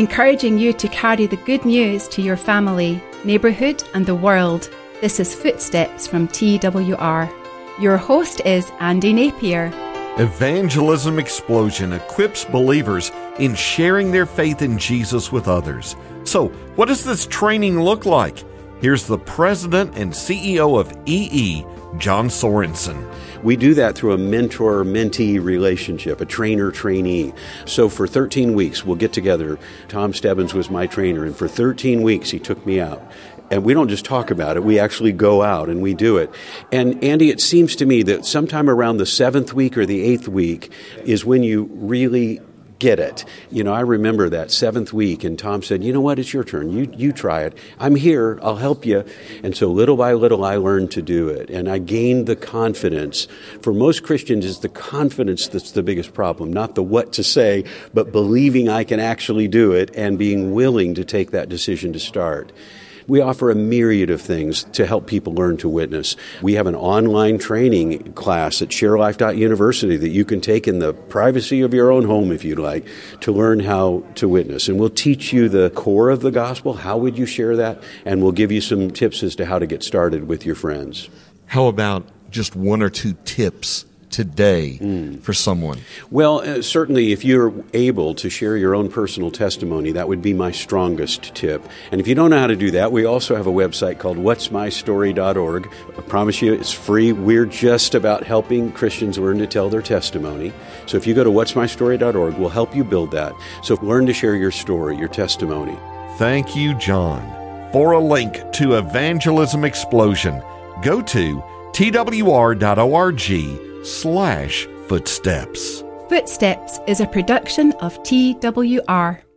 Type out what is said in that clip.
encouraging you to carry the good news to your family, neighbourhood, and the world. This is Footsteps from TWR. Your host is Andy Napier. Evangelism Explosion equips believers in sharing their faith in Jesus with others. So, what does this training look like? Here's the president and CEO of EE, John Sorensen. We do that through a mentor mentee relationship, a trainer trainee. So for 13 weeks, we'll get together. Tom Stebbins was my trainer, and for 13 weeks, he took me out. And we don't just talk about it, we actually go out and we do it. And Andy, it seems to me that sometime around the seventh week or the eighth week is when you really get it. You know, I remember that seventh week, and Tom said, "You know what? It's your turn. You you try it. I'm here. I'll help you." And so, little by little, I learned to do it, and I gained the confidence. For most Christians, it's the confidence that's the biggest problem, not the what to say, but believing I can actually do it and being willing to take that decision to start. We offer a myriad of things to help people learn to witness. We have an online training class at sharelife.university that you can take in the privacy of your own home if you'd like to learn how to witness. And we'll teach you the core of the gospel. How would you share that? And we'll give you some tips as to how to get started with your friends. How about just one or two tips today mm. for someone? Well, uh, certainly, if you're able to share your own personal testimony, that would be my strongest tip. And if you don't know how to do that, we also have a website called what'smystory.org. I promise you, it's free. We're just about helping Christians learn to tell their testimony. So if you go to what'smystory.org, we'll help you build that. So learn to share your story, your testimony. Thank you, John. For a link to Evangelism Explosion, go to twr.org slash footsteps. Footsteps is a production of TWR.